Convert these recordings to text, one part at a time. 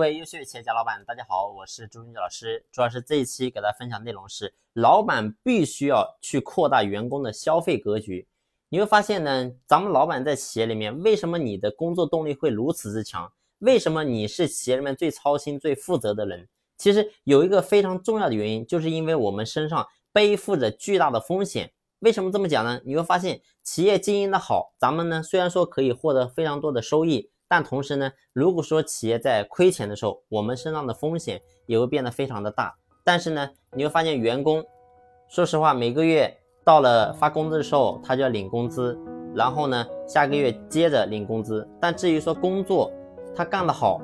各位优秀企业家老板，大家好，我是朱军老师。主要是这一期给大家分享内容是，老板必须要去扩大员工的消费格局。你会发现呢，咱们老板在企业里面，为什么你的工作动力会如此之强？为什么你是企业里面最操心、最负责的人？其实有一个非常重要的原因，就是因为我们身上背负着巨大的风险。为什么这么讲呢？你会发现，企业经营的好，咱们呢虽然说可以获得非常多的收益。但同时呢，如果说企业在亏钱的时候，我们身上的风险也会变得非常的大。但是呢，你会发现员工，说实话，每个月到了发工资的时候，他就要领工资，然后呢，下个月接着领工资。但至于说工作他干得好，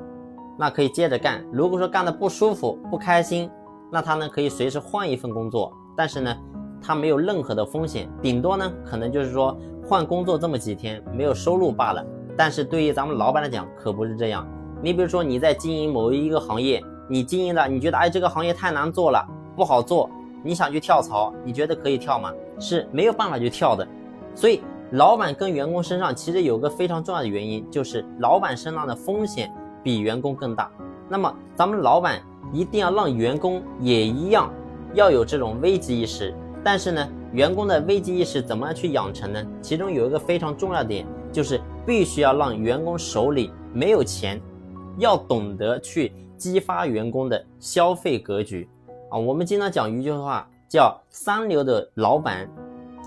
那可以接着干；如果说干得不舒服、不开心，那他呢可以随时换一份工作。但是呢，他没有任何的风险，顶多呢可能就是说换工作这么几天没有收入罢了。但是对于咱们老板来讲，可不是这样。你比如说你在经营某一个行业，你经营的，你觉得哎这个行业太难做了，不好做，你想去跳槽，你觉得可以跳吗？是没有办法去跳的。所以老板跟员工身上其实有个非常重要的原因，就是老板身上的风险比员工更大。那么咱们老板一定要让员工也一样要有这种危机意识。但是呢，员工的危机意识怎么样去养成呢？其中有一个非常重要的点就是。必须要让员工手里没有钱，要懂得去激发员工的消费格局啊！我们经常讲一句话，叫三流的老板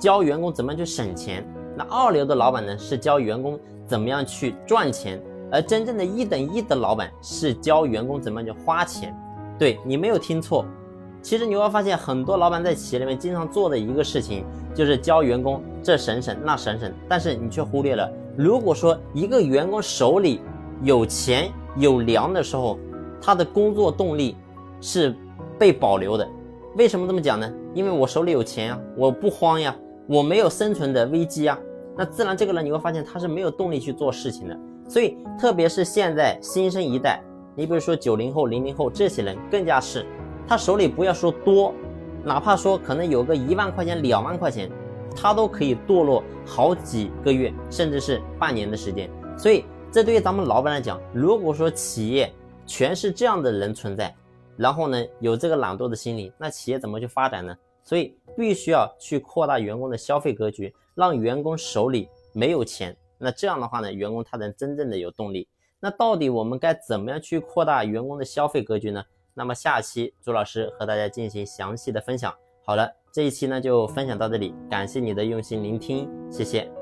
教员工怎么样去省钱，那二流的老板呢是教员工怎么样去赚钱，而真正的一等一的老板是教员工怎么样去花钱。对你没有听错，其实你会发现很多老板在企业里面经常做的一个事情，就是教员工这省省那省省，但是你却忽略了。如果说一个员工手里有钱有粮的时候，他的工作动力是被保留的。为什么这么讲呢？因为我手里有钱呀，我不慌呀，我没有生存的危机呀。那自然这个人你会发现他是没有动力去做事情的。所以特别是现在新生一代，你比如说九零后、零零后这些人更加是，他手里不要说多，哪怕说可能有个一万块钱、两万块钱。他都可以堕落好几个月，甚至是半年的时间。所以，这对于咱们老板来讲，如果说企业全是这样的人存在，然后呢有这个懒惰的心理，那企业怎么去发展呢？所以，必须要去扩大员工的消费格局，让员工手里没有钱。那这样的话呢，员工他能真正的有动力。那到底我们该怎么样去扩大员工的消费格局呢？那么下期朱老师和大家进行详细的分享。好了。这一期呢就分享到这里，感谢你的用心聆听，谢谢。